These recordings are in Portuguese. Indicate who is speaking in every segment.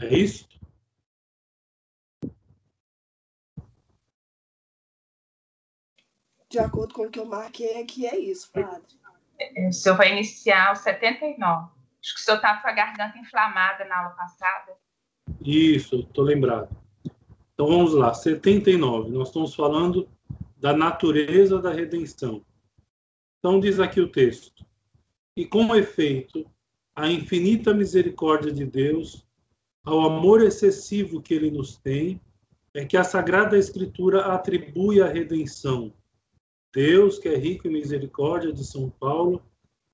Speaker 1: É isso?
Speaker 2: De acordo com o que eu marquei aqui, é isso, padre.
Speaker 3: O senhor vai iniciar o 79. Acho que o senhor estava com a garganta inflamada na aula passada.
Speaker 1: Isso, estou lembrado. Então vamos lá, 79. Nós estamos falando da natureza da redenção. Então diz aqui o texto: E com efeito, a infinita misericórdia de Deus, ao amor excessivo que ele nos tem, é que a Sagrada Escritura atribui a redenção Deus, que é rico em misericórdia de São Paulo,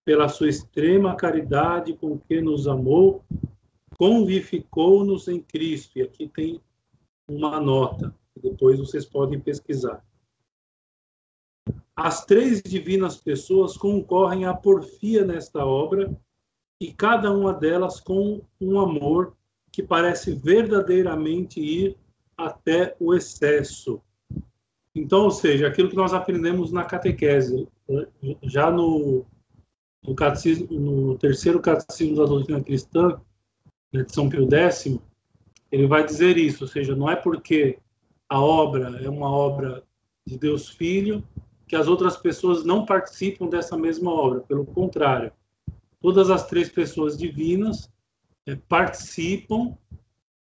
Speaker 1: pela sua extrema caridade com que nos amou, convificou-nos em Cristo. E aqui tem uma nota, que depois vocês podem pesquisar. As três divinas pessoas concorrem à porfia nesta obra, e cada uma delas com um amor que parece verdadeiramente ir até o excesso. Então, ou seja, aquilo que nós aprendemos na catequese, né, já no, no, no terceiro catecismo da doutrina cristã, né, de São Pio X, ele vai dizer isso, ou seja, não é porque a obra é uma obra de Deus Filho que as outras pessoas não participam dessa mesma obra, pelo contrário, todas as três pessoas divinas é, participam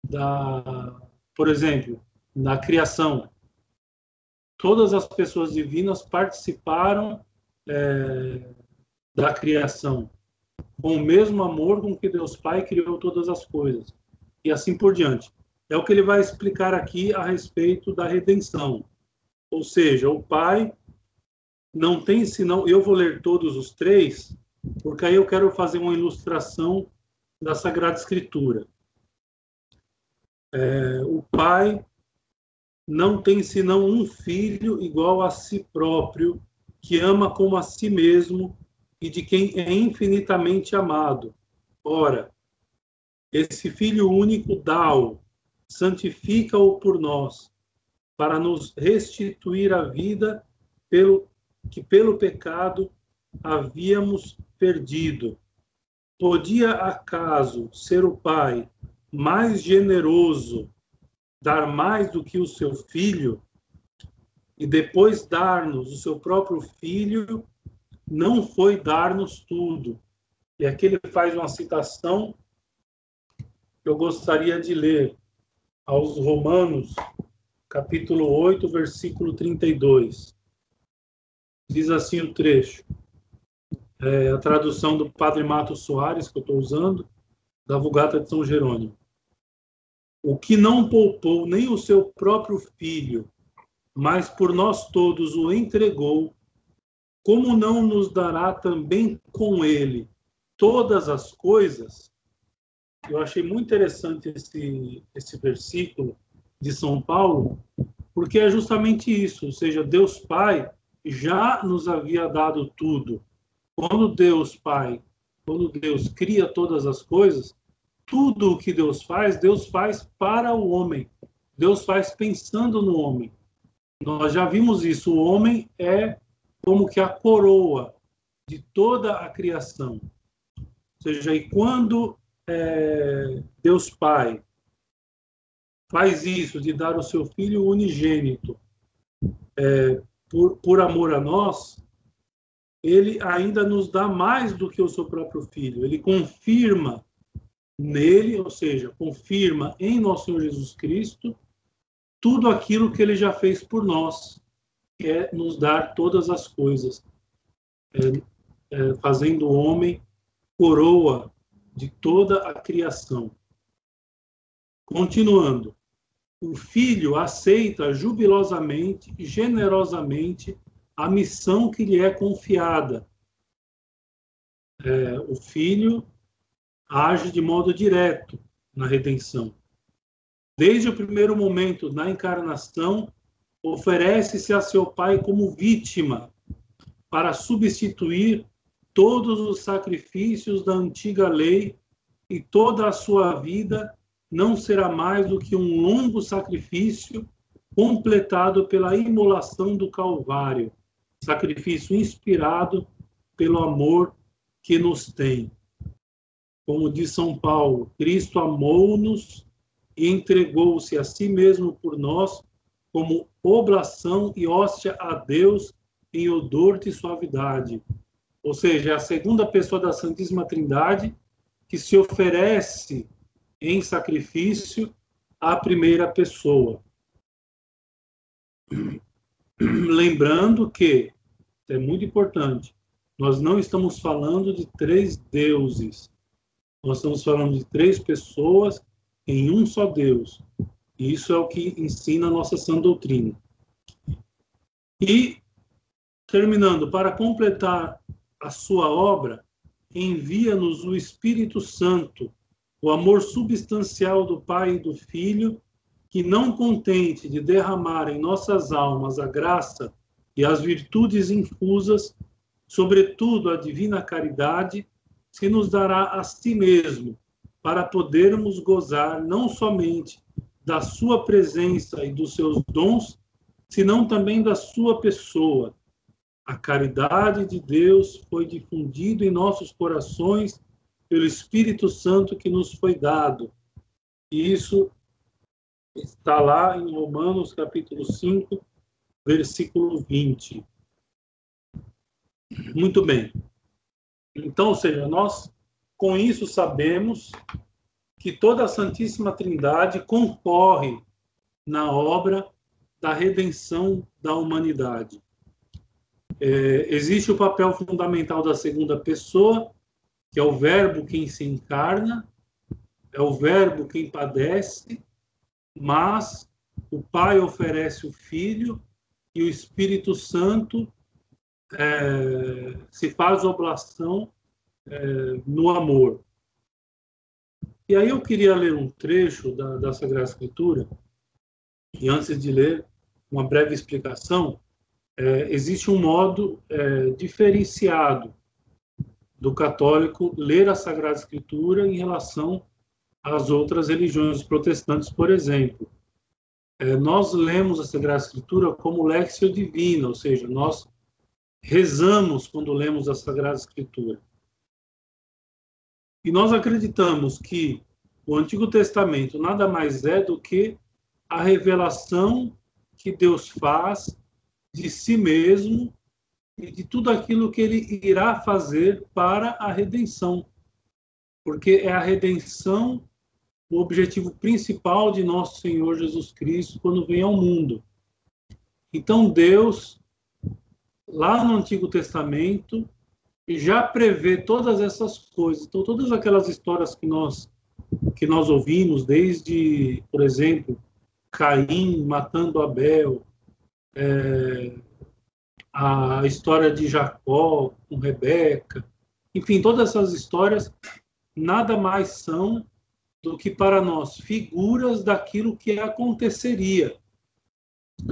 Speaker 1: da, por exemplo, da criação, todas as pessoas divinas participaram é, da criação, com o mesmo amor com que Deus Pai criou todas as coisas, e assim por diante. É o que ele vai explicar aqui a respeito da redenção. Ou seja, o Pai não tem senão. Eu vou ler todos os três, porque aí eu quero fazer uma ilustração da Sagrada Escritura. É, o Pai não tem senão um filho igual a si próprio, que ama como a si mesmo e de quem é infinitamente amado. Ora, esse filho único dá-o, santifica-o por nós, para nos restituir a vida pelo que pelo pecado havíamos perdido. Podia acaso ser o Pai mais generoso dar mais do que o seu filho e depois dar-nos o seu próprio filho, não foi dar-nos tudo. E aqui ele faz uma citação que eu gostaria de ler aos Romanos, capítulo 8, versículo 32. Diz assim o trecho. É a tradução do Padre Mato Soares, que eu estou usando, da Vulgata de São Jerônimo o que não poupou nem o seu próprio filho, mas por nós todos o entregou, como não nos dará também com ele todas as coisas? Eu achei muito interessante esse, esse versículo de São Paulo, porque é justamente isso, ou seja, Deus Pai já nos havia dado tudo. Quando Deus Pai, quando Deus cria todas as coisas, tudo o que Deus faz, Deus faz para o homem. Deus faz pensando no homem. Nós já vimos isso. O homem é como que a coroa de toda a criação. Ou seja, e quando é, Deus Pai faz isso, de dar o seu Filho unigênito é, por, por amor a nós, ele ainda nos dá mais do que o seu próprio Filho. Ele confirma nele, ou seja, confirma em nosso Senhor Jesus Cristo tudo aquilo que ele já fez por nós, que é nos dar todas as coisas, é, é, fazendo o homem coroa de toda a criação. Continuando, o filho aceita jubilosamente generosamente a missão que lhe é confiada. É, o filho age de modo direto na redenção. Desde o primeiro momento na encarnação, oferece-se a seu Pai como vítima para substituir todos os sacrifícios da antiga lei e toda a sua vida não será mais do que um longo sacrifício completado pela imolação do Calvário, sacrifício inspirado pelo amor que nos tem como diz São Paulo, Cristo amou-nos e entregou-se a si mesmo por nós como oblação e hóstia a Deus em odor de suavidade. Ou seja, é a segunda pessoa da Santíssima Trindade que se oferece em sacrifício à primeira pessoa. Lembrando que, é muito importante, nós não estamos falando de três deuses. Nós estamos falando de três pessoas em um só Deus. E isso é o que ensina a nossa sã doutrina. E, terminando, para completar a sua obra, envia-nos o Espírito Santo, o amor substancial do Pai e do Filho, que, não contente de derramar em nossas almas a graça e as virtudes infusas, sobretudo a divina caridade, se nos dará a si mesmo, para podermos gozar não somente da sua presença e dos seus dons, senão também da sua pessoa. A caridade de Deus foi difundida em nossos corações pelo Espírito Santo que nos foi dado. E isso está lá em Romanos capítulo 5, versículo 20. Muito bem. Então, ou seja, nós com isso sabemos que toda a Santíssima Trindade concorre na obra da redenção da humanidade. É, existe o papel fundamental da segunda pessoa, que é o Verbo quem se encarna, é o Verbo quem padece, mas o Pai oferece o Filho e o Espírito Santo é, se faz oblação é, no amor. E aí eu queria ler um trecho da, da Sagrada Escritura, e antes de ler, uma breve explicação. É, existe um modo é, diferenciado do católico ler a Sagrada Escritura em relação às outras religiões protestantes, por exemplo. É, nós lemos a Sagrada Escritura como lexio divina, ou seja, nós rezamos quando lemos a Sagrada Escritura. E nós acreditamos que o Antigo Testamento nada mais é do que a revelação que Deus faz de si mesmo e de tudo aquilo que ele irá fazer para a redenção. Porque é a redenção o objetivo principal de nosso Senhor Jesus Cristo quando vem ao mundo. Então Deus, lá no Antigo Testamento, já prevê todas essas coisas. Então todas aquelas histórias que nós que nós ouvimos desde, por exemplo, Caim matando Abel, é, a história de Jacó com Rebeca, enfim, todas essas histórias nada mais são do que para nós figuras daquilo que aconteceria.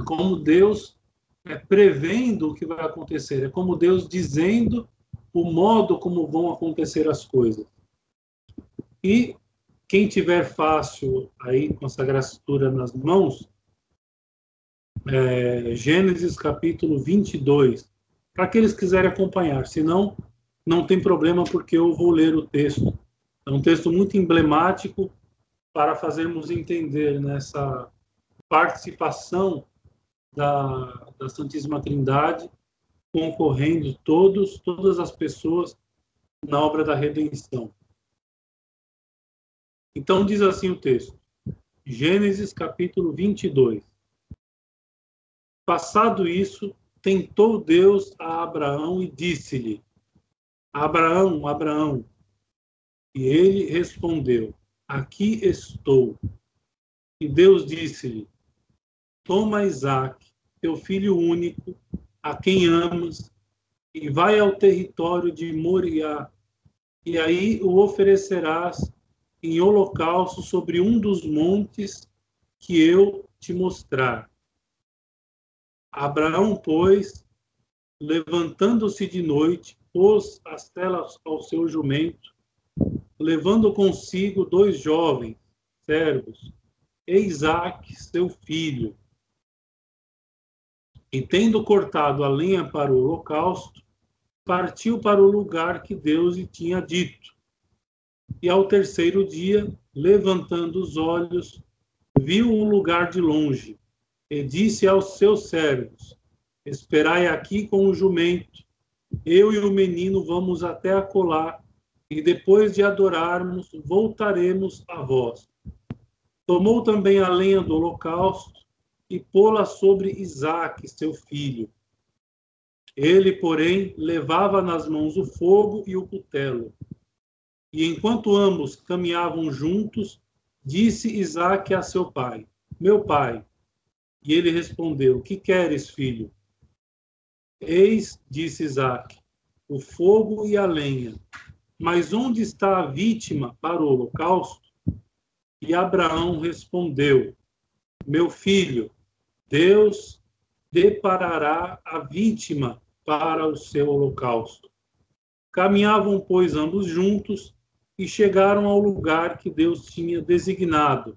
Speaker 1: Como Deus é, prevendo o que vai acontecer, é como Deus dizendo o modo como vão acontecer as coisas. E quem tiver fácil aí com a Sagrada Escritura nas mãos, é, Gênesis capítulo 22, para aqueles que quiserem acompanhar, senão não tem problema porque eu vou ler o texto. É um texto muito emblemático para fazermos entender nessa participação da, da Santíssima Trindade concorrendo todos, todas as pessoas na obra da redenção. Então diz assim o texto, Gênesis capítulo 22. Passado isso, tentou Deus a Abraão e disse-lhe: Abraão, Abraão. E ele respondeu: Aqui estou. E Deus disse-lhe: Toma Isaac, teu filho único, a quem amas, e vai ao território de Moriá, e aí o oferecerás em holocausto sobre um dos montes que eu te mostrar. Abraão, pois, levantando-se de noite, pôs as telas ao seu jumento, levando consigo dois jovens servos, Isaac, seu filho, e tendo cortado a lenha para o holocausto, partiu para o lugar que Deus lhe tinha dito. E ao terceiro dia, levantando os olhos, viu um lugar de longe e disse aos seus servos: Esperai aqui com o jumento. Eu e o menino vamos até acolá, e depois de adorarmos, voltaremos a vós. Tomou também a lenha do holocausto e pô-la sobre Isaque, seu filho. Ele, porém, levava nas mãos o fogo e o cutelo. E enquanto ambos caminhavam juntos, disse Isaque a seu pai: Meu pai. E ele respondeu: Que queres, filho? Eis, disse Isaque, o fogo e a lenha. Mas onde está a vítima para o holocausto? E Abraão respondeu: Meu filho, Deus deparará a vítima para o seu holocausto. Caminhavam, pois, ambos juntos e chegaram ao lugar que Deus tinha designado,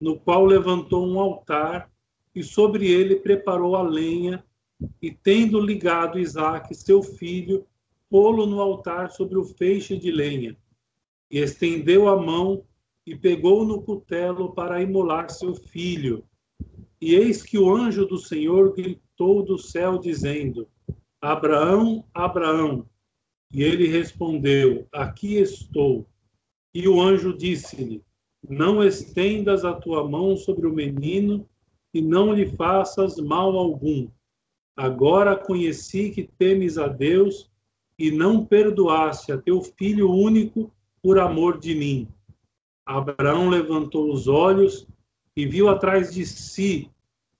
Speaker 1: no qual levantou um altar e sobre ele preparou a lenha e, tendo ligado Isaque, seu filho, pô-lo no altar sobre o feixe de lenha, e estendeu a mão e pegou no cutelo para imolar seu filho. E eis que o anjo do Senhor gritou do céu, dizendo: Abraão, Abraão. E ele respondeu: Aqui estou. E o anjo disse-lhe: Não estendas a tua mão sobre o menino e não lhe faças mal algum. Agora conheci que temes a Deus e não perdoaste a teu filho único por amor de mim. Abraão levantou os olhos e viu atrás de si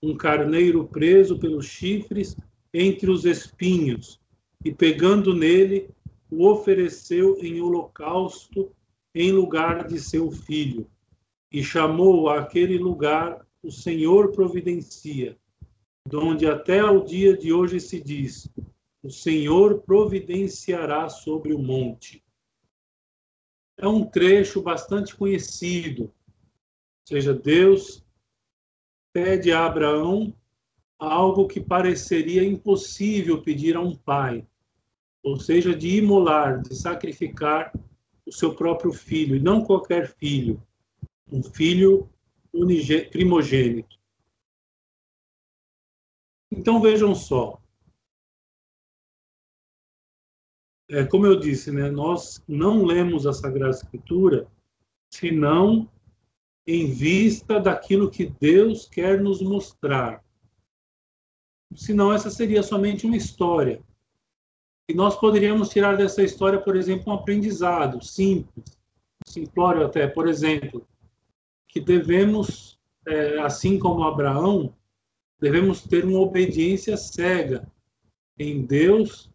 Speaker 1: um carneiro preso pelos chifres entre os espinhos, e pegando nele, o ofereceu em holocausto em lugar de seu filho, e chamou aquele lugar o Senhor providencia donde até o dia de hoje se diz: o Senhor providenciará sobre o monte. É um trecho bastante conhecido. Ou seja, Deus pede a Abraão algo que pareceria impossível pedir a um pai, ou seja, de imolar, de sacrificar o seu próprio filho, e não qualquer filho, um filho primogênito. Então vejam só. É, como eu disse, né, nós não lemos a Sagrada Escritura senão em vista daquilo que Deus quer nos mostrar. Senão essa seria somente uma história. E nós poderíamos tirar dessa história, por exemplo, um aprendizado simples, simplório até, por exemplo, que devemos, é, assim como Abraão, devemos ter uma obediência cega em Deus,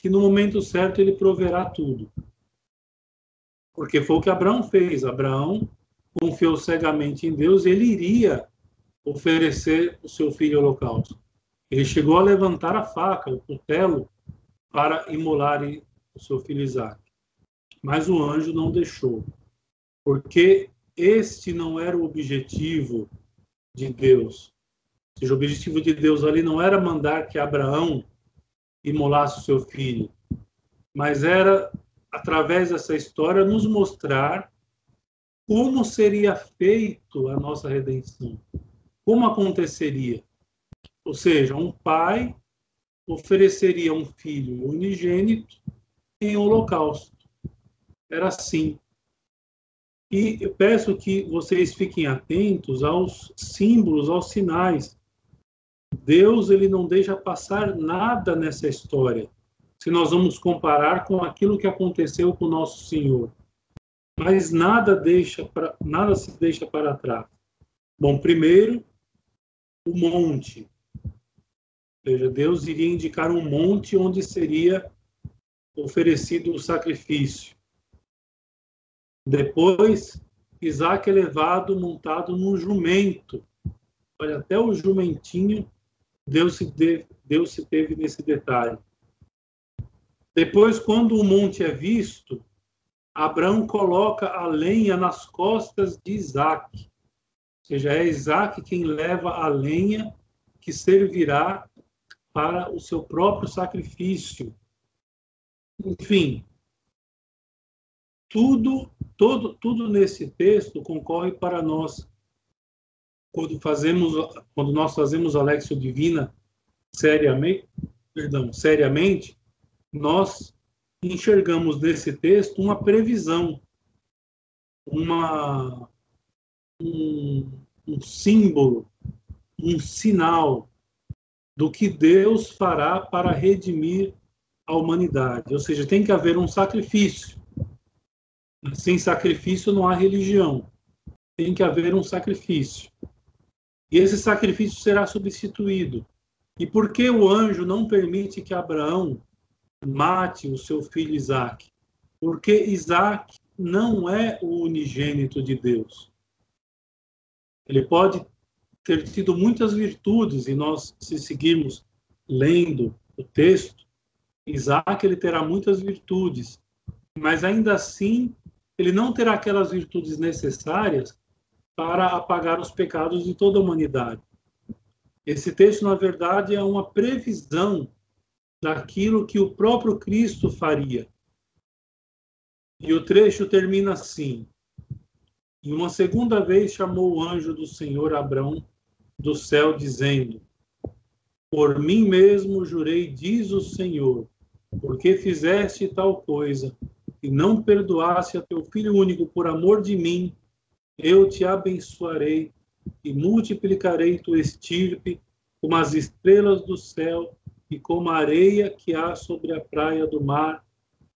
Speaker 1: que no momento certo ele proverá tudo. Porque foi o que Abraão fez. Abraão confiou cegamente em Deus, ele iria oferecer o seu filho holocausto. Ele chegou a levantar a faca, o cutelo, para imolar o seu filho Isaac. Mas o anjo não deixou, porque este não era o objetivo de Deus seja, o objetivo de Deus ali não era mandar que Abraão imolasse o seu filho, mas era, através dessa história, nos mostrar como seria feito a nossa redenção, como aconteceria. Ou seja, um pai ofereceria um filho unigênito em holocausto. Era assim. E eu peço que vocês fiquem atentos aos símbolos, aos sinais Deus ele não deixa passar nada nessa história. Se nós vamos comparar com aquilo que aconteceu com nosso Senhor, mas nada deixa para nada se deixa para trás. Bom, primeiro o monte. Ou seja, Deus iria indicar um monte onde seria oferecido o sacrifício. Depois, Isaac é levado montado num jumento. Olha, até o jumentinho Deus se, de, Deus se teve nesse detalhe. Depois, quando o monte é visto, Abraão coloca a lenha nas costas de Isaac. Ou seja, é Isaac quem leva a lenha que servirá para o seu próprio sacrifício. Enfim, tudo, todo, tudo nesse texto concorre para nós quando fazemos, quando nós fazemos a Lexio Divina seriamente, perdão, seriamente, nós enxergamos nesse texto uma previsão, uma um, um símbolo, um sinal do que Deus fará para redimir a humanidade. Ou seja, tem que haver um sacrifício. Sem sacrifício não há religião. Tem que haver um sacrifício. E esse sacrifício será substituído. E por que o anjo não permite que Abraão mate o seu filho Isaac? Porque Isaac não é o unigênito de Deus. Ele pode ter tido muitas virtudes, e nós, se seguirmos lendo o texto, Isaac ele terá muitas virtudes, mas ainda assim ele não terá aquelas virtudes necessárias para apagar os pecados de toda a humanidade. Esse texto, na verdade, é uma previsão daquilo que o próprio Cristo faria. E o trecho termina assim: E uma segunda vez chamou o anjo do Senhor Abraão do céu, dizendo: Por mim mesmo jurei, diz o Senhor, porque fizeste tal coisa, e não perdoaste a teu filho único por amor de mim, eu te abençoarei e multiplicarei tua estirpe como as estrelas do céu e como a areia que há sobre a praia do mar,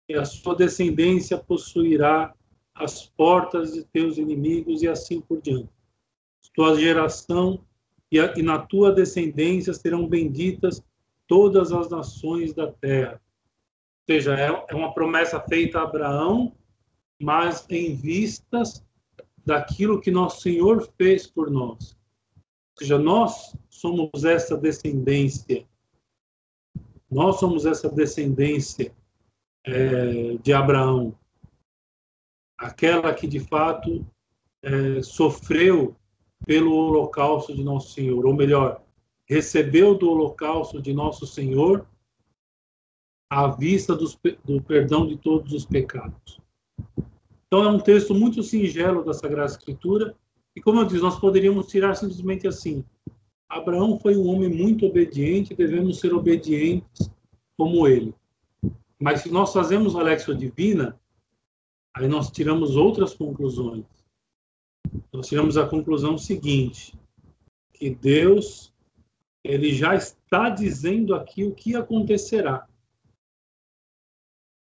Speaker 1: e a sua descendência possuirá as portas de teus inimigos e assim por diante. Tua geração e, a, e na tua descendência serão benditas todas as nações da terra. Ou seja, é, é uma promessa feita a Abraão, mas em vistas daquilo que nosso Senhor fez por nós. Ou seja, nós somos essa descendência. Nós somos essa descendência é, de Abraão. Aquela que de fato é, sofreu pelo holocausto de nosso Senhor, ou melhor, recebeu do holocausto de nosso Senhor a vista dos, do perdão de todos os pecados. Então, é um texto muito singelo da Sagrada Escritura. E, como eu disse, nós poderíamos tirar simplesmente assim: Abraão foi um homem muito obediente, devemos ser obedientes como ele. Mas se nós fazemos a Lexio Divina, aí nós tiramos outras conclusões. Nós tiramos a conclusão seguinte: que Deus ele já está dizendo aqui o que acontecerá.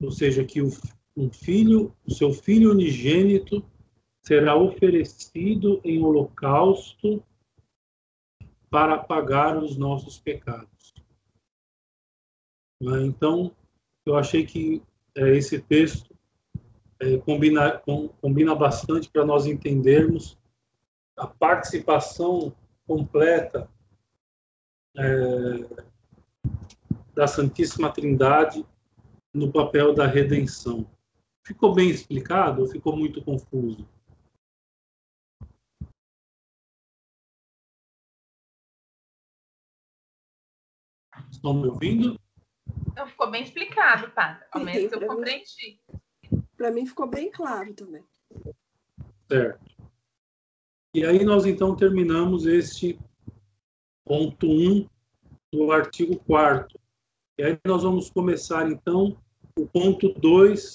Speaker 1: Ou seja, que o, um filho, o seu filho unigênito será oferecido em holocausto para pagar os nossos pecados. Né? Então, eu achei que é, esse texto é, combina, com, combina bastante para nós entendermos a participação completa é, da Santíssima Trindade no papel da redenção. Ficou bem explicado ou ficou muito confuso? Estão me ouvindo?
Speaker 3: Não, ficou bem explicado, padre. Ao menos eu compreendi.
Speaker 2: Para mim ficou bem claro também.
Speaker 1: Certo. E aí nós então terminamos este ponto 1 do artigo 4 E aí nós vamos começar então o ponto 2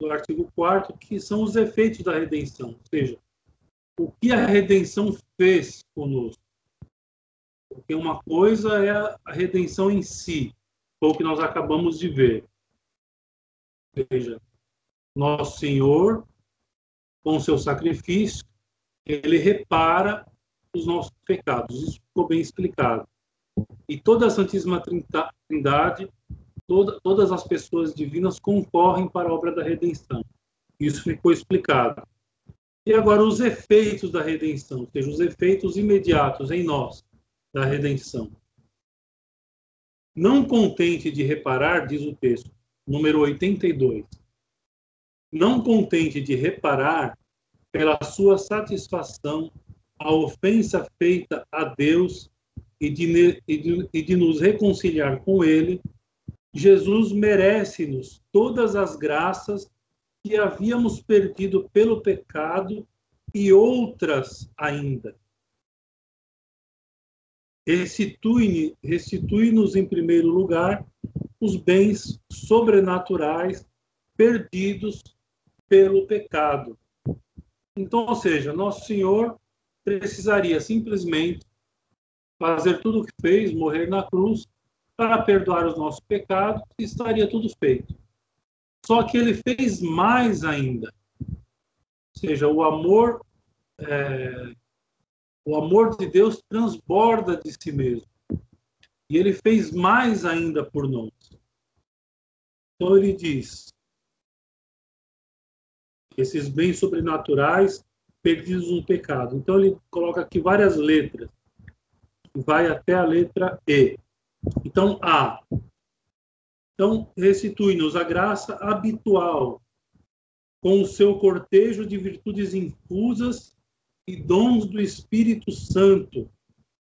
Speaker 1: do artigo 4 que são os efeitos da redenção, ou seja, o que a redenção fez conosco. Porque uma coisa é a redenção em si, ou o que nós acabamos de ver. Ou seja, nosso Senhor, com seu sacrifício, ele repara os nossos pecados. Isso ficou bem explicado. E toda a Santíssima Trindade, toda, todas as pessoas divinas concorrem para a obra da redenção. Isso ficou explicado. E agora os efeitos da redenção, ou seja, os efeitos imediatos em nós da redenção. Não contente de reparar, diz o texto, número 82. Não contente de reparar pela sua satisfação a ofensa feita a Deus e de, e de, e de nos reconciliar com Ele, Jesus merece-nos todas as graças que havíamos perdido pelo pecado e outras ainda. restitui-nos restitui em primeiro lugar os bens sobrenaturais perdidos pelo pecado. Então, ou seja, nosso Senhor precisaria simplesmente fazer tudo o que fez, morrer na cruz, para perdoar os nossos pecados, estaria tudo feito. Só que ele fez mais ainda. Ou seja, o amor, é, o amor de Deus transborda de si mesmo. E ele fez mais ainda por nós. Então ele diz: esses bens sobrenaturais perdidos no pecado. Então ele coloca aqui várias letras. Vai até a letra E. Então, A. Então, restitui-nos a graça habitual, com o seu cortejo de virtudes infusas e dons do Espírito Santo,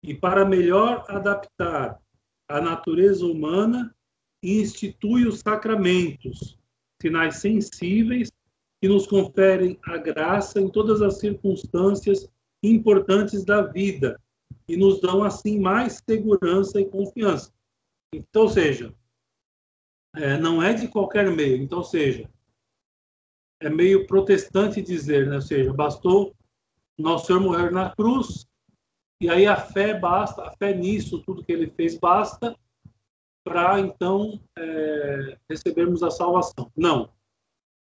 Speaker 1: e para melhor adaptar a natureza humana, institui os sacramentos, sinais sensíveis que nos conferem a graça em todas as circunstâncias importantes da vida e nos dão assim mais segurança e confiança. Então, seja, é, não é de qualquer meio. Então, seja, é meio protestante dizer, né? Ou seja, bastou nosso Senhor morrer na cruz e aí a fé basta, a fé nisso, tudo que ele fez basta para então é, recebermos a salvação. Não.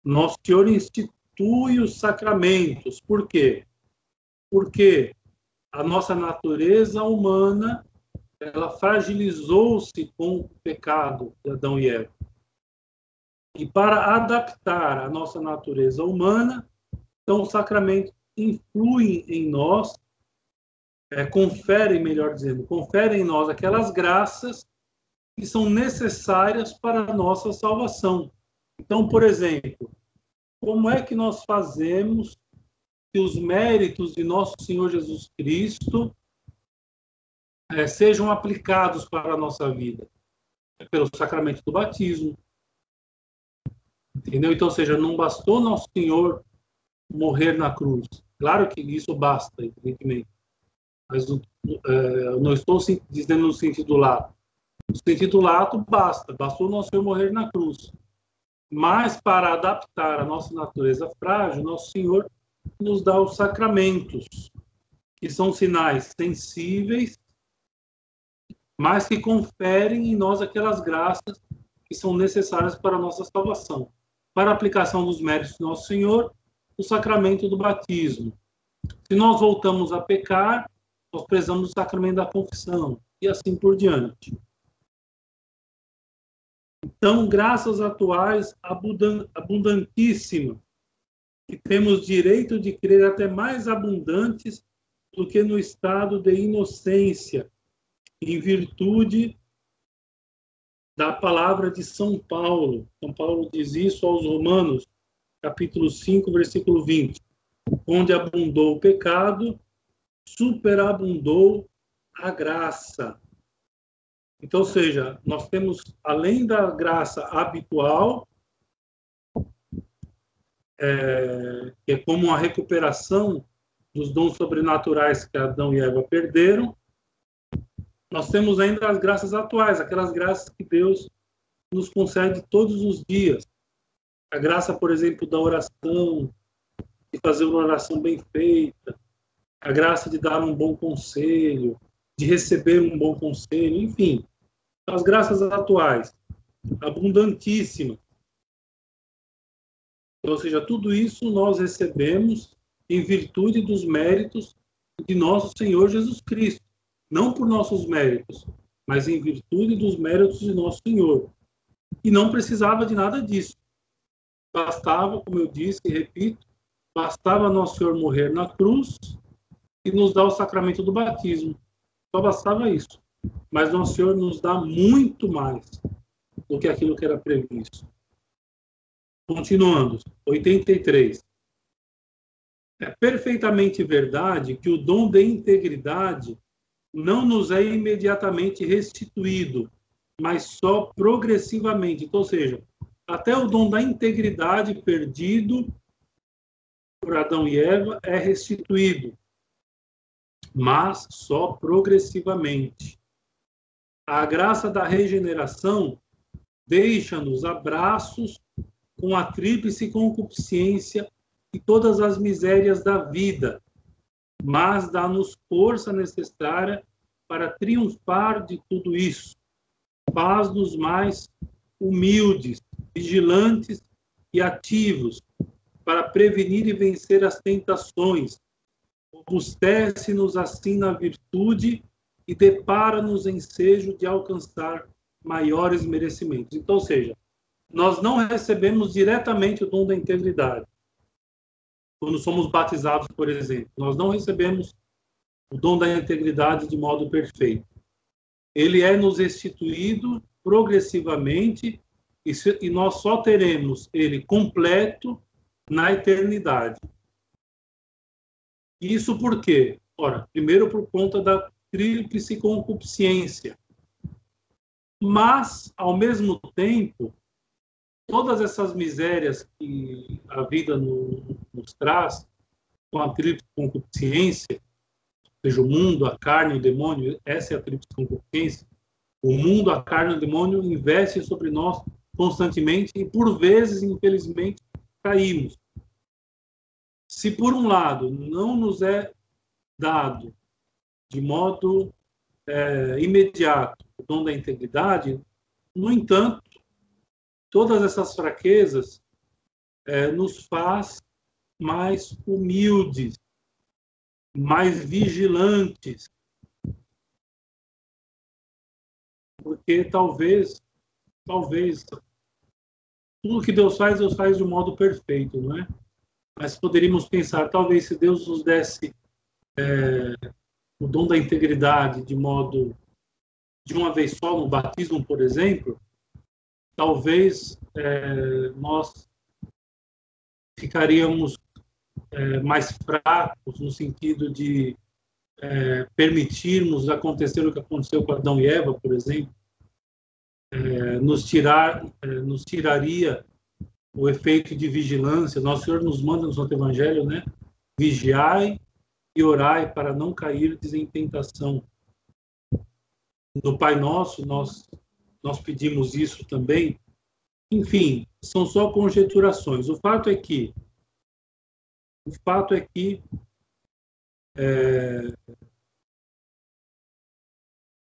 Speaker 1: Nosso Senhor institui os sacramentos. Por quê? Porque a nossa natureza humana ela fragilizou-se com o pecado de Adão e Eva. E para adaptar a nossa natureza humana, então os sacramentos influem em nós, é, conferem, melhor dizendo, conferem em nós aquelas graças que são necessárias para a nossa salvação. Então, por exemplo, como é que nós fazemos que os méritos de nosso Senhor Jesus Cristo é, sejam aplicados para a nossa vida? É pelo sacramento do batismo. Entendeu? Então, ou seja, não bastou nosso Senhor morrer na cruz. Claro que isso basta, evidentemente. Mas é, não estou dizendo no sentido lato. No sentido lato, basta. Bastou nosso Senhor morrer na cruz. Mas para adaptar a nossa natureza frágil, nosso Senhor nos dá os sacramentos, que são sinais sensíveis, mas que conferem em nós aquelas graças que são necessárias para a nossa salvação. Para a aplicação dos méritos do nosso Senhor, o sacramento do batismo. Se nós voltamos a pecar, nós precisamos do sacramento da confissão, e assim por diante. Então, graças atuais abundantíssimas, que temos direito de crer até mais abundantes do que no estado de inocência, em virtude da palavra de São Paulo. São Paulo diz isso aos Romanos, capítulo 5, versículo 20. Onde abundou o pecado, superabundou a graça. Então, ou seja, nós temos, além da graça habitual, é, que é como uma recuperação dos dons sobrenaturais que Adão e Eva perderam, nós temos ainda as graças atuais, aquelas graças que Deus nos concede todos os dias. A graça, por exemplo, da oração, de fazer uma oração bem feita, a graça de dar um bom conselho, de receber um bom conselho, enfim, as graças atuais, abundantíssimas, ou seja, tudo isso nós recebemos em virtude dos méritos de nosso Senhor Jesus Cristo. Não por nossos méritos, mas em virtude dos méritos de nosso Senhor. E não precisava de nada disso. Bastava, como eu disse e repito, bastava nosso Senhor morrer na cruz e nos dar o sacramento do batismo. Só bastava isso. Mas nosso Senhor nos dá muito mais do que aquilo que era previsto. Continuando, 83. É perfeitamente verdade que o dom de integridade não nos é imediatamente restituído, mas só progressivamente. Então, ou seja, até o dom da integridade perdido por Adão e Eva é restituído. mas só progressivamente. A graça da regeneração deixa-nos abraços com a tríplice concupiscência e todas as misérias da vida, mas dá-nos força necessária para triunfar de tudo isso. Faz-nos mais humildes, vigilantes e ativos para prevenir e vencer as tentações. Robustece-nos assim na virtude e depara-nos ensejo de alcançar maiores merecimentos. Então, ou seja, nós não recebemos diretamente o dom da integridade. Quando somos batizados, por exemplo, nós não recebemos o dom da integridade de modo perfeito. Ele é nos instituído progressivamente e, se, e nós só teremos ele completo na eternidade. Isso por quê? Ora, primeiro por conta da tríplice concupiscência. Mas, ao mesmo tempo, todas essas misérias que a vida nos traz, com a tríplice concupiscência, seja, o mundo, a carne, o demônio, essa é a tríplice concupiscência, o mundo, a carne o demônio investem sobre nós constantemente e, por vezes, infelizmente, caímos. Se, por um lado, não nos é dado de modo é, imediato o dom da integridade, no entanto, todas essas fraquezas é, nos faz mais humildes, mais vigilantes, porque talvez, talvez, tudo que Deus faz, Deus faz de um modo perfeito, não é? Mas poderíamos pensar, talvez se Deus nos desse é, o dom da integridade de modo de uma vez só no batismo, por exemplo, talvez é, nós ficaríamos é, mais fracos no sentido de é, permitirmos acontecer o que aconteceu com Adão e Eva, por exemplo, é, nos tirar, é, nos tiraria o efeito de vigilância. Nosso Senhor nos manda no Santo Evangelho, né? Vigiai e orai para não cair em tentação. No Pai Nosso, nós nós pedimos isso também. Enfim, são só conjeturações. O fato é que o fato é que é,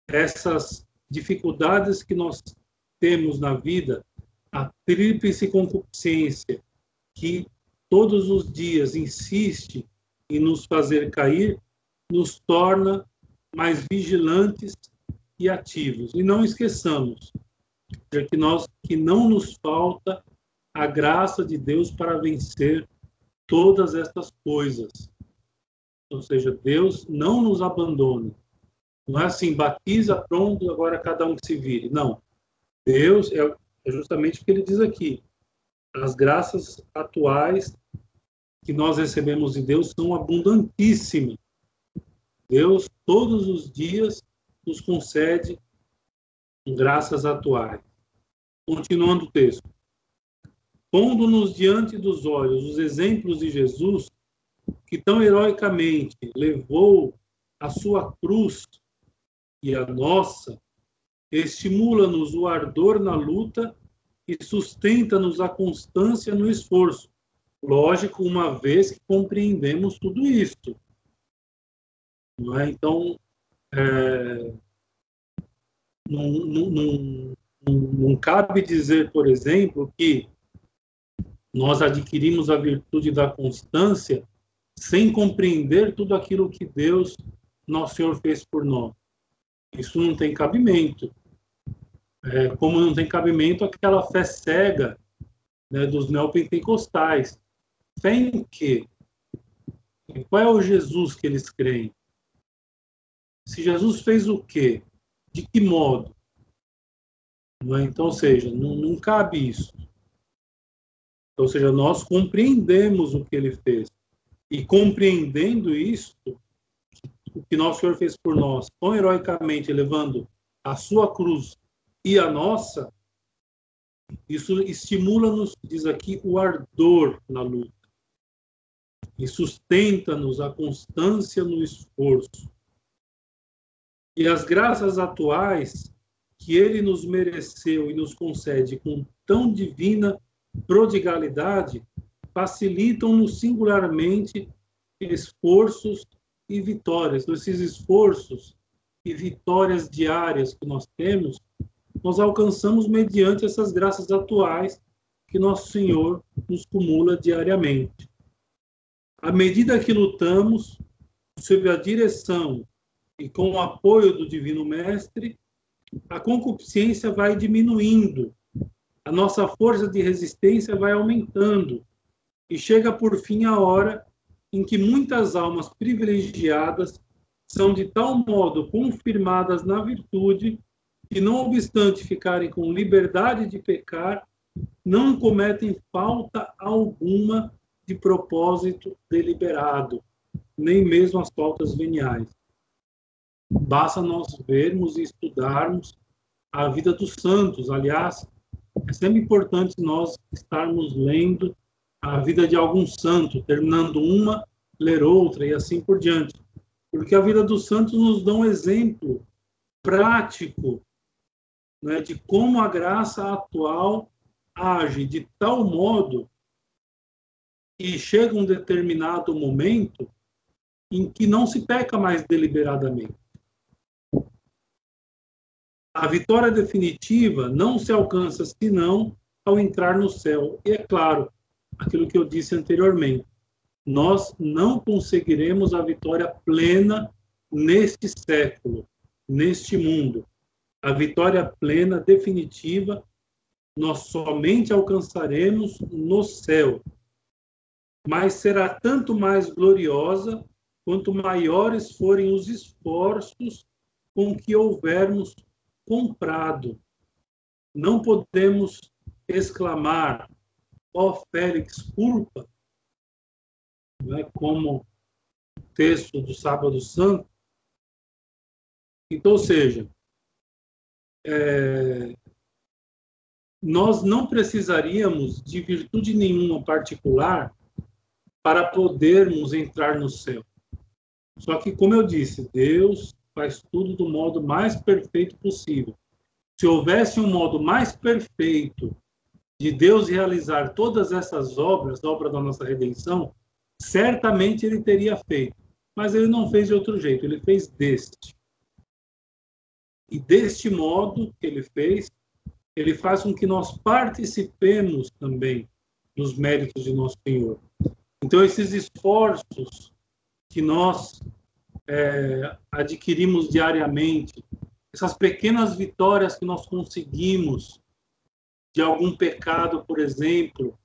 Speaker 1: essas dificuldades que nós temos na vida, a tríplice concupiscência que todos os dias insiste em nos fazer cair, nos torna mais vigilantes e ativos. E não esqueçamos que nós que não nos falta a graça de Deus para vencer todas estas coisas. Ou seja, Deus não nos abandona. Não é assim, batiza, pronto, agora cada um que se vire. Não. Deus é, é justamente o que ele diz aqui. As graças atuais que nós recebemos de Deus são abundantíssimas. Deus, todos os dias, nos concede graças atuais. Continuando o texto. Pondo-nos diante dos olhos os exemplos de Jesus, que tão heroicamente levou a sua cruz e a nossa, estimula-nos o ardor na luta e sustenta-nos a constância no esforço. Lógico, uma vez que compreendemos tudo isto. É? Então, é, não, não, não, não cabe dizer, por exemplo, que nós adquirimos a virtude da constância sem compreender tudo aquilo que Deus, nosso Senhor, fez por nós. Isso não tem cabimento. É, como não tem cabimento aquela fé cega né, dos neopentecostais. Fé em quê? Qual é o Jesus que eles creem? Se Jesus fez o quê? De que modo? É? Então, ou seja, não, não cabe isso. Ou seja, nós compreendemos o que ele fez. E compreendendo isso, o que nosso Senhor fez por nós, tão heroicamente levando a sua cruz e a nossa, isso estimula-nos, diz aqui, o ardor na luta. E sustenta-nos a constância no esforço. E as graças atuais que ele nos mereceu e nos concede com tão divina prodigalidade facilitam-nos singularmente esforços e vitórias. Esses esforços e vitórias diárias que nós temos, nós alcançamos mediante essas graças atuais que nosso Senhor nos cumula diariamente. À medida que lutamos, sob a direção e com o apoio do Divino Mestre, a concupiscência vai diminuindo, a nossa força de resistência vai aumentando, e chega por fim a hora em que muitas almas privilegiadas são de tal modo confirmadas na virtude que, não obstante ficarem com liberdade de pecar, não cometem falta alguma de propósito deliberado, nem mesmo as faltas veniais. Basta nós vermos e estudarmos a vida dos santos. Aliás, é sempre importante nós estarmos lendo a vida de algum santo, terminando uma, ler outra e assim por diante. Porque a vida dos santos nos dá um exemplo prático né, de como a graça atual age de tal modo que chega um determinado momento em que não se peca mais deliberadamente. A vitória definitiva não se alcança senão ao entrar no céu. E é claro, aquilo que eu disse anteriormente, nós não conseguiremos a vitória plena neste século, neste mundo. A vitória plena, definitiva, nós somente alcançaremos no céu. Mas será tanto mais gloriosa quanto maiores forem os esforços com que houvermos comprado. Não podemos exclamar, ó oh, Félix, culpa, é como o texto do Sábado Santo. Então, ou seja, é, nós não precisaríamos de virtude nenhuma particular para podermos entrar no céu. Só que, como eu disse, Deus faz tudo do modo mais perfeito possível. Se houvesse um modo mais perfeito de Deus realizar todas essas obras, a obra da nossa redenção, certamente ele teria feito. Mas ele não fez de outro jeito, ele fez deste. E deste modo que ele fez, ele faz com que nós participemos também dos méritos de nosso Senhor. Então, esses esforços que nós é, adquirimos diariamente, essas pequenas vitórias que nós conseguimos de algum pecado, por exemplo,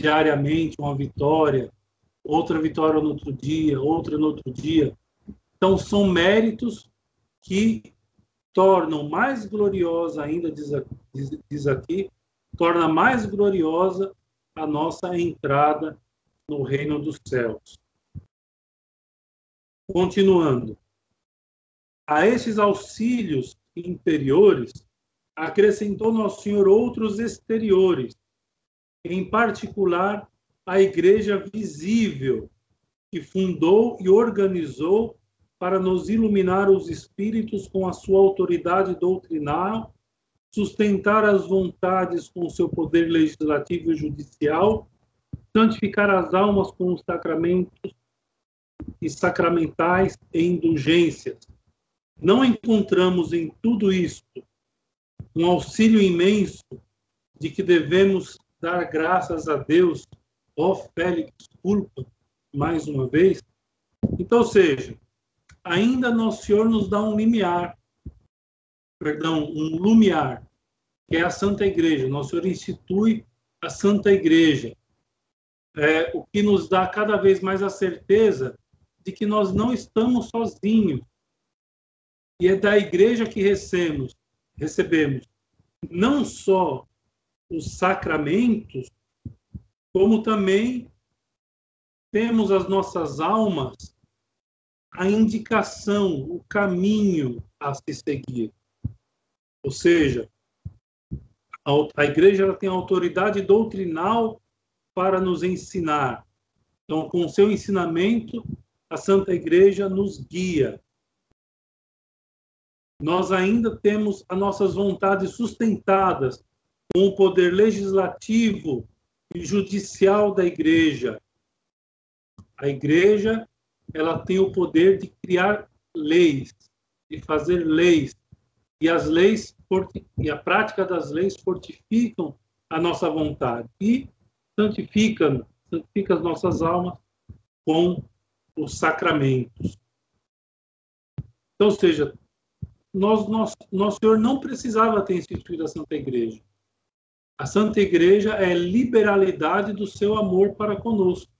Speaker 1: diariamente, uma vitória, outra vitória no outro dia, outra no outro dia. Então, são méritos que tornam mais gloriosa ainda, diz, diz, diz aqui, torna mais gloriosa a nossa entrada no reino dos céus. Continuando. A estes auxílios interiores, acrescentou Nosso Senhor outros exteriores, em particular a igreja visível, que fundou e organizou para nos iluminar os espíritos com a sua autoridade doutrinal, sustentar as vontades com seu poder legislativo e judicial santificar as almas com os sacramentos e sacramentais e indulgências. Não encontramos em tudo isto um auxílio imenso de que devemos dar graças a Deus, ó Félix culpa, mais uma vez. Então, seja, ainda Nosso Senhor nos dá um limiar, perdão, um lumiar, que é a Santa Igreja. Nosso Senhor institui a Santa Igreja, é, o que nos dá cada vez mais a certeza de que nós não estamos sozinhos. E é da igreja que recebemos, recebemos não só os sacramentos, como também temos as nossas almas a indicação, o caminho a se seguir. Ou seja, a, igreja ela tem autoridade doutrinal para nos ensinar. Então, com o seu ensinamento, a Santa Igreja nos guia. nós ainda temos as nossas vontades sustentadas com o poder legislativo e judicial da igreja. A igreja, ela tem o poder de criar leis, de fazer leis, e as leis e a prática das leis fortificam a nossa vontade e santificam, santifica as nossas almas com os sacramentos. Então, ou seja, nós, nosso Senhor não precisava ter instituído a Santa Igreja. A Santa Igreja é liberalidade do seu amor para conosco.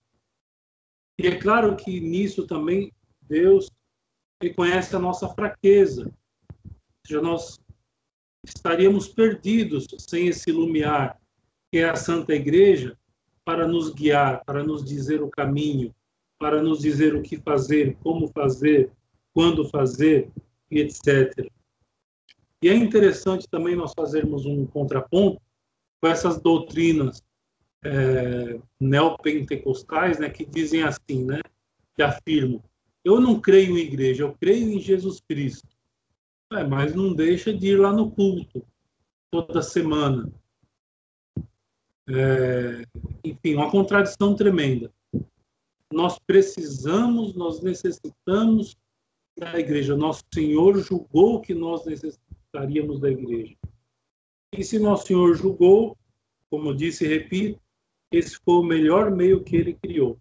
Speaker 1: E é claro que nisso também Deus reconhece a nossa fraqueza. Ou seja, nós estaríamos perdidos sem esse lumiar, que é a Santa Igreja, para nos guiar, para nos dizer o caminho, para nos dizer o que fazer, como fazer, quando fazer, e etc. E é interessante também nós fazermos um contraponto com essas doutrinas é, neopentecostais, né, que dizem assim, né, que afirmam: eu não creio em igreja, eu creio em Jesus Cristo. É, mas não deixa de ir lá no culto toda semana. É, enfim, uma contradição tremenda. Nós precisamos, nós necessitamos da igreja. Nosso Senhor julgou que nós necessitaríamos da igreja. E se nosso Senhor julgou, como disse e repito, esse foi o melhor meio que ele criou.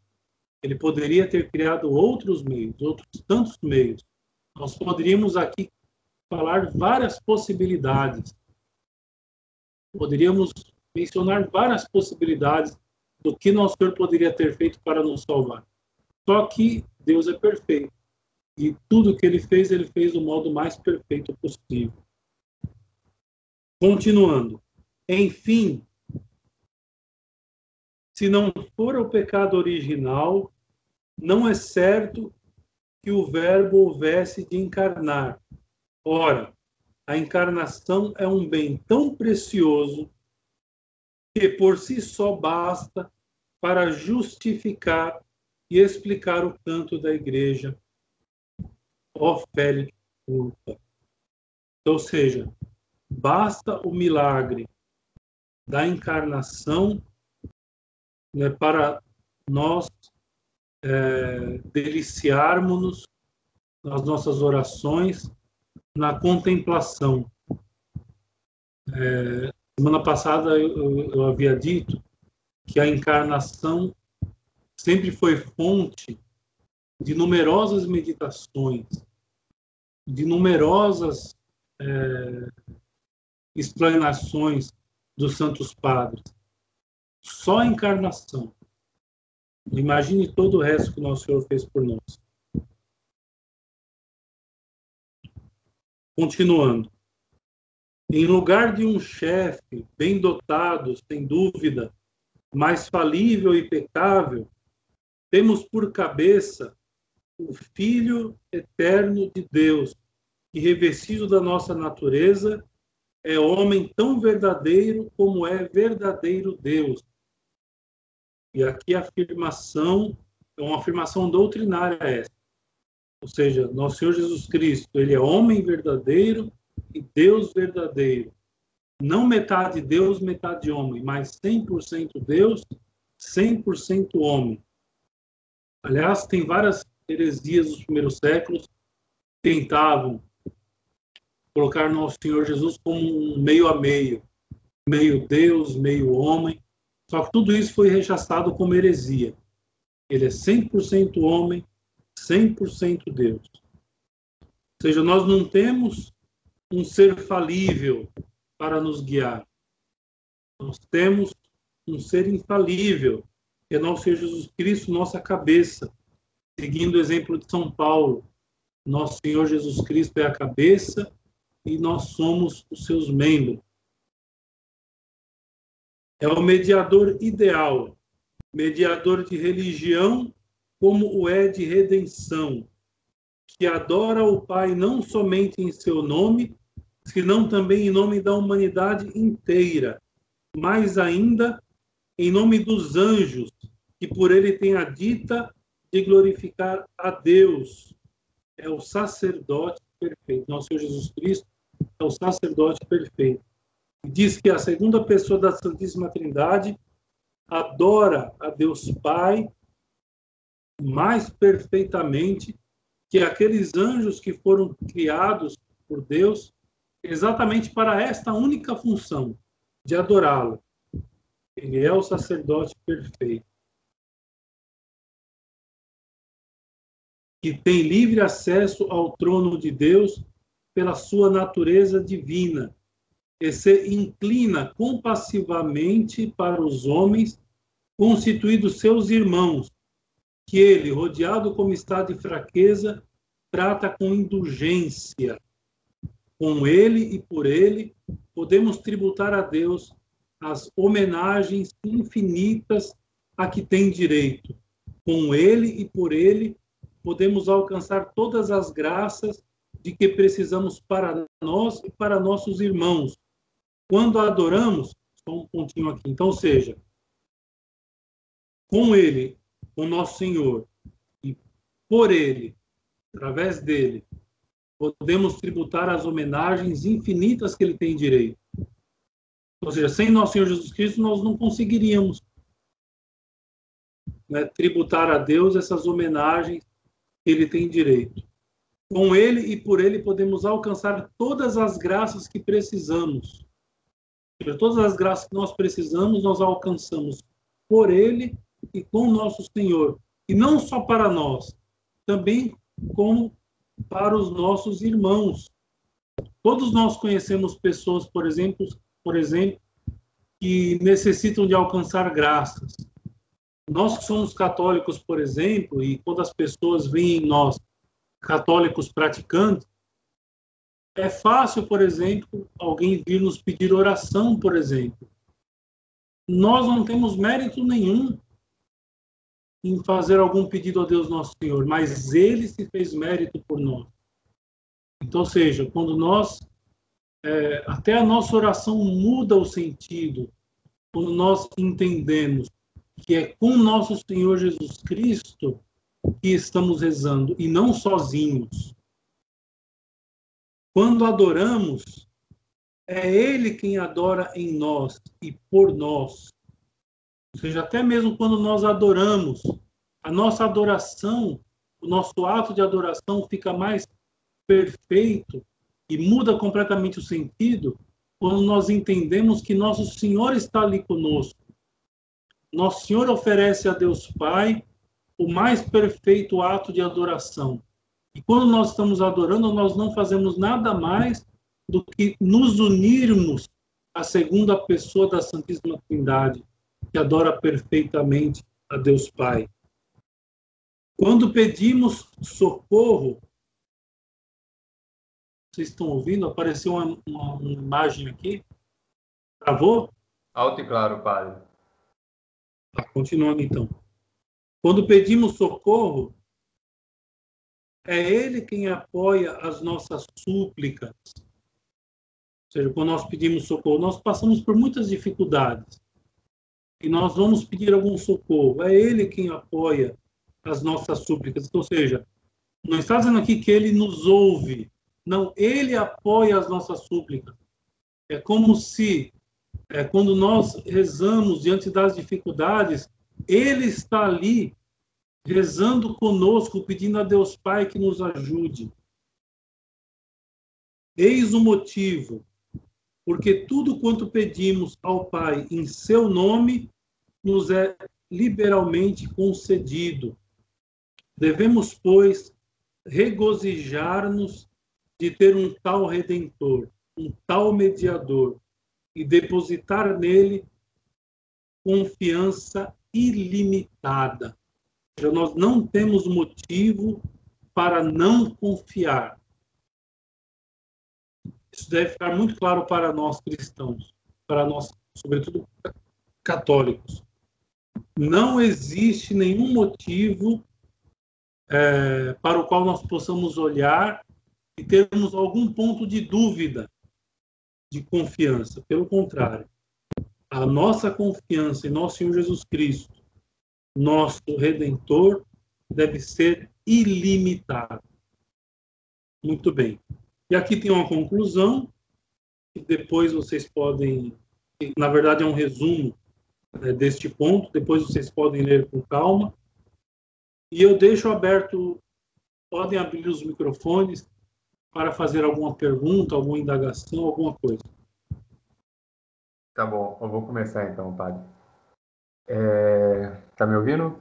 Speaker 1: Ele poderia ter criado outros meios, outros tantos meios. Nós poderíamos aqui falar várias possibilidades. Poderíamos mencionar várias possibilidades do que nosso Senhor poderia ter feito para nos salvar. Só que Deus é perfeito. E tudo que ele fez, ele fez do modo mais perfeito possível. Continuando. Enfim, se não for o pecado original, não é certo que o Verbo houvesse de encarnar. Ora, a encarnação é um bem tão precioso que por si só basta para justificar e explicar o canto da igreja ó Félix Urca. Ou seja, basta o milagre da encarnação né, para nós é, deliciarmos-nos nas nossas orações, na contemplação. É, semana passada eu, eu havia dito que a encarnação sempre foi fonte de numerosas meditações, de numerosas é, explanações dos Santos Padres. Só a encarnação. Imagine todo o resto que o nosso Senhor fez por nós. Continuando. Em lugar de um chefe bem dotado, sem dúvida, mais falível e pecável, temos por cabeça o Filho eterno de Deus, que revestido da nossa natureza, é homem tão verdadeiro como é verdadeiro Deus. E aqui a afirmação é uma afirmação doutrinária essa. Ou seja, nosso Senhor Jesus Cristo, ele é homem verdadeiro e Deus verdadeiro. Não metade Deus, metade homem, mas 100% Deus, 100% homem. Aliás, tem várias heresias dos primeiros séculos tentavam colocar nosso Senhor Jesus como um meio a meio, meio Deus, meio homem. Só que tudo isso foi rechaçado como heresia. Ele é 100% homem, 100% Deus. Ou seja, nós não temos um ser falível para nos guiar. Nós temos um ser infalível, que é nosso Jesus Cristo, nossa cabeça, seguindo o exemplo de São Paulo, nosso Senhor Jesus Cristo é a cabeça e nós somos os seus membros. É o mediador ideal, mediador de religião, como o é de redenção, que adora o Pai não somente em seu nome, senão também em nome da humanidade inteira, mais ainda em nome dos anjos, que por ele tem a dita de glorificar a Deus. É o sacerdote perfeito. Nosso Senhor Jesus Cristo é o sacerdote perfeito. Diz que a segunda pessoa da Santíssima Trindade adora a Deus Pai mais perfeitamente que aqueles anjos que foram criados por Deus exatamente para esta única função de adorá-lo. Ele é o sacerdote perfeito. Que tem livre acesso ao trono de Deus pela sua natureza divina e se inclina compassivamente para os homens constituídos seus irmãos, que ele, rodeado como está de fraqueza, trata com indulgência. Com ele e por ele, podemos tributar a Deus as homenagens infinitas a que tem direito. Com ele e por ele, podemos alcançar todas as graças de que precisamos para nós e para nossos irmãos. Quando adoramos, só um pontinho aqui. Então, seja, com ele, com nosso Senhor, e por ele, através dele, podemos tributar as homenagens infinitas que ele tem direito. Ou seja, sem nosso Senhor Jesus Cristo, nós não conseguiríamos né, tributar a Deus essas homenagens que ele tem direito. Com ele e por ele podemos alcançar todas as graças que precisamos. Todas as graças que nós precisamos, nós alcançamos por ele e com nosso Senhor. E não só para nós, também como para os nossos irmãos. Todos nós conhecemos pessoas, por exemplo, por exemplo, que necessitam de alcançar graças. Nós que somos católicos, por exemplo, e quando as pessoas veem em nós católicos praticantes, é fácil, por exemplo, alguém vir nos pedir oração, por exemplo. Nós não temos mérito nenhum em fazer algum pedido a Deus nosso Senhor, mas Ele se fez mérito por nós. Então, seja, quando nós é, até a nossa oração muda o sentido quando nós entendemos que é com nosso Senhor Jesus Cristo que estamos rezando e não sozinhos. Quando adoramos, é Ele quem adora em nós e por nós. Ou seja, até mesmo quando nós adoramos, a nossa adoração, o nosso ato de adoração fica mais perfeito e muda completamente o sentido quando nós entendemos que nosso Senhor está ali conosco. Nosso Senhor oferece a Deus Pai o mais perfeito ato de adoração. E quando nós estamos adorando, nós não fazemos nada mais do que nos unirmos à segunda pessoa da Santíssima Trindade, que adora perfeitamente a Deus Pai. Quando pedimos socorro, vocês estão ouvindo? Apareceu uma, uma, uma imagem aqui. Travou?
Speaker 4: Alto e claro, padre.
Speaker 1: Tá, continuando então. Quando pedimos socorro, é Ele quem apoia as nossas súplicas. Ou seja, quando nós pedimos socorro, nós passamos por muitas dificuldades. E nós vamos pedir algum socorro. É Ele quem apoia as nossas súplicas. Ou seja, não está dizendo aqui que Ele nos ouve, não, ele apoia as nossas súplicas. É como se, é, quando nós rezamos diante das dificuldades, ele está ali rezando conosco, pedindo a Deus Pai que nos ajude. Eis o motivo, porque tudo quanto pedimos ao Pai em seu nome nos é liberalmente concedido. Devemos, pois, regozijar-nos de ter um tal redentor, um tal mediador e depositar nele confiança ilimitada. Então, nós não temos motivo para não confiar. Isso deve ficar muito claro para nós cristãos, para nós, sobretudo católicos. Não existe nenhum motivo é, para o qual nós possamos olhar e termos algum ponto de dúvida de confiança. Pelo contrário, a nossa confiança em nosso Senhor Jesus Cristo, nosso Redentor, deve ser ilimitada. Muito bem. E aqui tem uma conclusão, que depois vocês podem, na verdade é um resumo né, deste ponto, depois vocês podem ler com calma. E eu deixo aberto, podem abrir os microfones para fazer alguma pergunta, alguma indagação, alguma coisa.
Speaker 4: Tá bom, eu vou começar então, padre. É... Tá me ouvindo?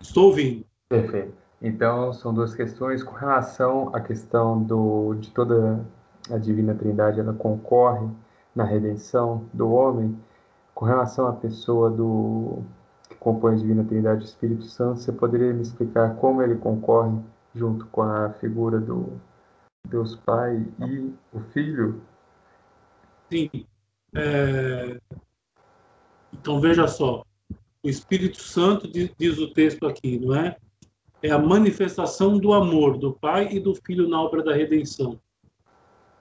Speaker 1: Estou ouvindo.
Speaker 4: Perfeito. Então, são duas questões com relação à questão do, de toda a Divina Trindade, ela concorre na redenção do homem. Com relação à pessoa do que compõe a Divina Trindade, o Espírito Santo, você poderia me explicar como ele concorre junto com a figura do Deus Pai e o Filho?
Speaker 1: Sim. É... Então, veja só. O Espírito Santo, diz, diz o texto aqui, não é? É a manifestação do amor do Pai e do Filho na obra da redenção.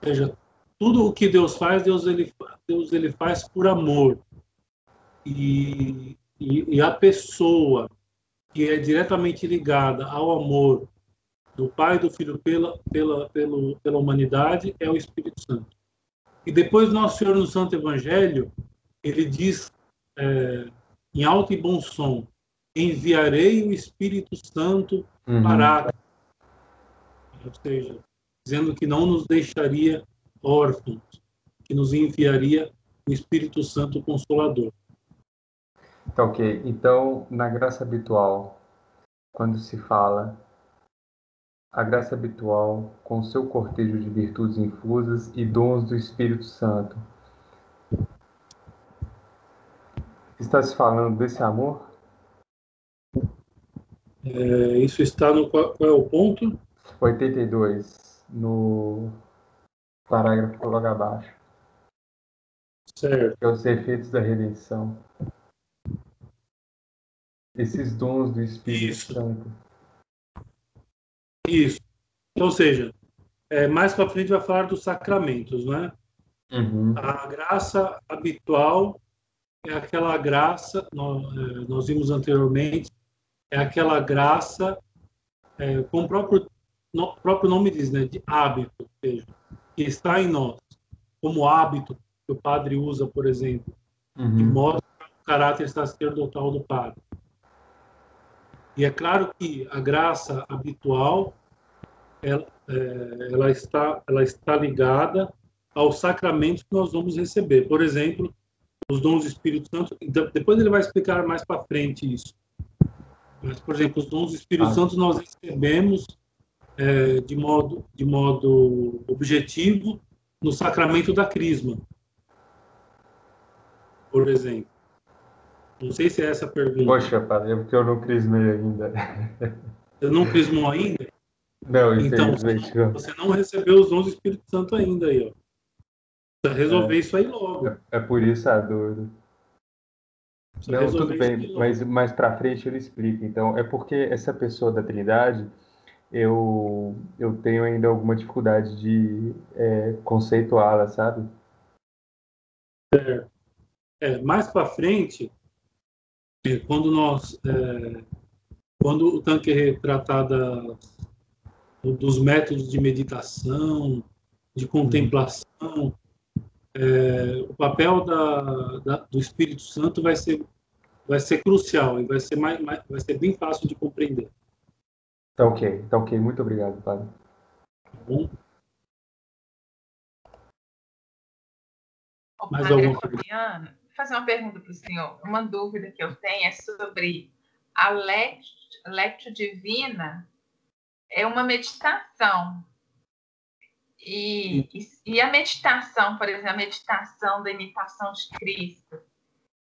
Speaker 1: Ou seja, tudo o que Deus faz, Deus ele, Deus ele faz por amor. E, e, e a pessoa que é diretamente ligada ao amor do Pai e do Filho pela, pela, pela, pela humanidade é o Espírito Santo. E depois Nosso Senhor no Santo Evangelho, ele diz é, em alto e bom som, enviarei o Espírito Santo uhum. para ou seja, dizendo que não nos deixaria órfãos, que nos enviaria o Espírito Santo Consolador.
Speaker 4: Tá ok. Então, na graça habitual, quando se fala a graça habitual com seu cortejo de virtudes infusas e dons do Espírito Santo, está se falando desse amor?
Speaker 1: É, isso está no qual, qual, é o ponto?
Speaker 4: 82, no parágrafo logo abaixo.
Speaker 1: Certo.
Speaker 4: É os efeitos da redenção. Esses dons do Espírito Isso. Santo.
Speaker 1: Isso. Ou seja, é, mais para frente vai falar dos sacramentos, né?
Speaker 4: Uhum.
Speaker 1: A graça habitual é aquela graça, nós, é, nós vimos anteriormente, é aquela graça, é, como o próprio, no, próprio nome diz, né, de hábito, ou seja, que está em nós, como hábito que o padre usa, por exemplo,
Speaker 4: uhum.
Speaker 1: que mostra o caráter sacerdotal do padre. E é claro que a graça habitual ela, é, ela, está, ela está ligada aos sacramentos que nós vamos receber. Por exemplo, os dons do Espírito Santo. Então, depois ele vai explicar mais para frente isso. Mas, por exemplo, os dons do Espírito ah. Santo nós recebemos é, de, modo, de modo objetivo no sacramento da Crisma, por exemplo. Não sei se é essa a pergunta.
Speaker 4: Poxa, padre, é porque eu não crismei ainda.
Speaker 1: Você não crismou ainda?
Speaker 4: Não,
Speaker 1: então, você não recebeu os dons do Espírito Santo ainda aí, ó. Precisa resolver é, isso aí logo.
Speaker 4: É, por isso a dúvida. Não, tudo bem, mas mais para frente ele explica. Então, é porque essa pessoa da Trindade, eu, eu tenho ainda alguma dificuldade de é, conceituá-la, sabe?
Speaker 1: É, é mais para frente, é, quando nós, é, quando o tanque tratar da, dos métodos de meditação, de contemplação, é, o papel da, da, do Espírito Santo vai ser vai ser crucial e vai ser mais, mais, vai ser bem fácil de compreender.
Speaker 4: Tá ok, tá ok. Muito obrigado, padre.
Speaker 1: Tá bom.
Speaker 3: O Mais padre Fabiano, fazer uma pergunta para o senhor. Uma dúvida que eu tenho é sobre a lectio divina é uma meditação e, e, a meditação, por exemplo, a meditação da imitação de Cristo,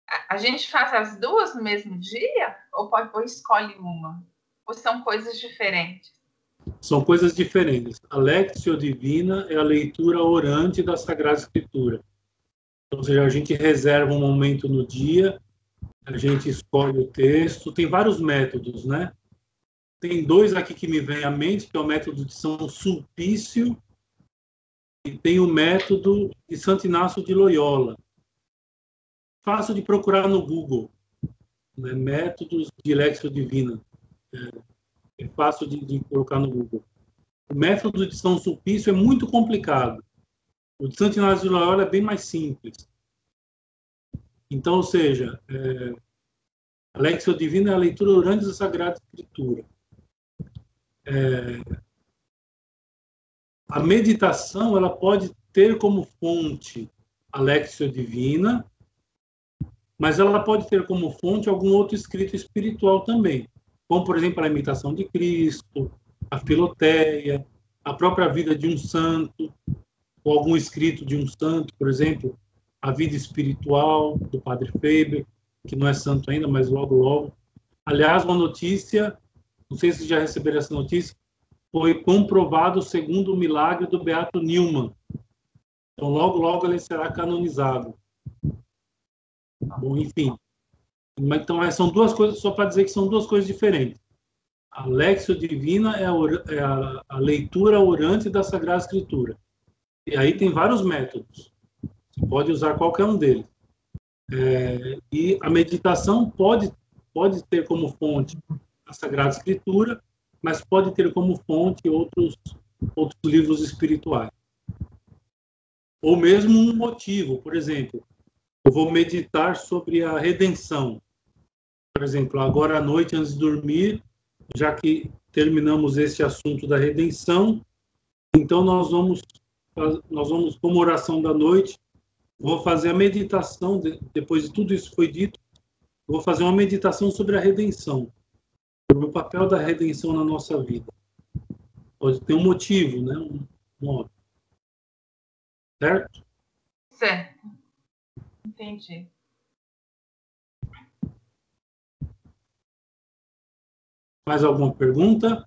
Speaker 3: a, a gente faz as duas no mesmo dia ou, pode, ou escolhe uma? Ou são coisas diferentes?
Speaker 1: São coisas diferentes. A Lectio Divina é a leitura orante da Sagrada Escritura. Ou seja, a gente reserva um momento no dia, a gente escolhe o texto. Tem vários métodos, né? Tem dois aqui que me vêm à mente, que é o método de São Sulpício e tem o método de Santo Inácio de Loyola. Fácil de procurar no Google. Né? Métodos de Lexio Divina. É, é fácil de, de, colocar no Google. O método de São Sulpício é muito complicado. O de Santo Inácio de Loyola é bem mais simples. Então, ou seja, é, a Lexio Divina é a leitura durante da Sagrada Escritura. É, a meditação ela pode ter como fonte a Lexio Divina, mas ela pode ter como fonte algum outro escrito espiritual também, como, por exemplo, a imitação de Cristo, a Filoteia, a própria vida de um santo, ou algum escrito de um santo, por exemplo, a vida espiritual do Padre Faber, que não é santo ainda, mas logo, logo. Aliás, uma notícia, não sei se já receberam essa notícia, foi comprovado segundo o milagre do Beato Newman. Então, logo, logo ele será canonizado. Tá bom, enfim. Então, são duas coisas, só para dizer que são duas coisas diferentes. A Lexio Divina é, a, é a, a leitura orante da Sagrada Escritura. E aí tem vários métodos. Você pode usar qualquer um deles. É, e a meditação pode, pode ter como fonte a Sagrada Escritura, mas pode ter como fonte outros, outros livros espirituais. Ou mesmo um motivo, por exemplo, eu vou meditar sobre a redenção. Por exemplo, agora à noite, antes de dormir, já que terminamos esse assunto da redenção, então nós vamos, nós vamos como oração da noite, vou fazer a meditação, depois de tudo isso foi dito, vou fazer uma meditação sobre a redenção, sobre o papel da redenção na nossa vida. Pode ter um motivo, né? Um, um certo?
Speaker 3: Certo. Entendi.
Speaker 1: Mais alguma pergunta?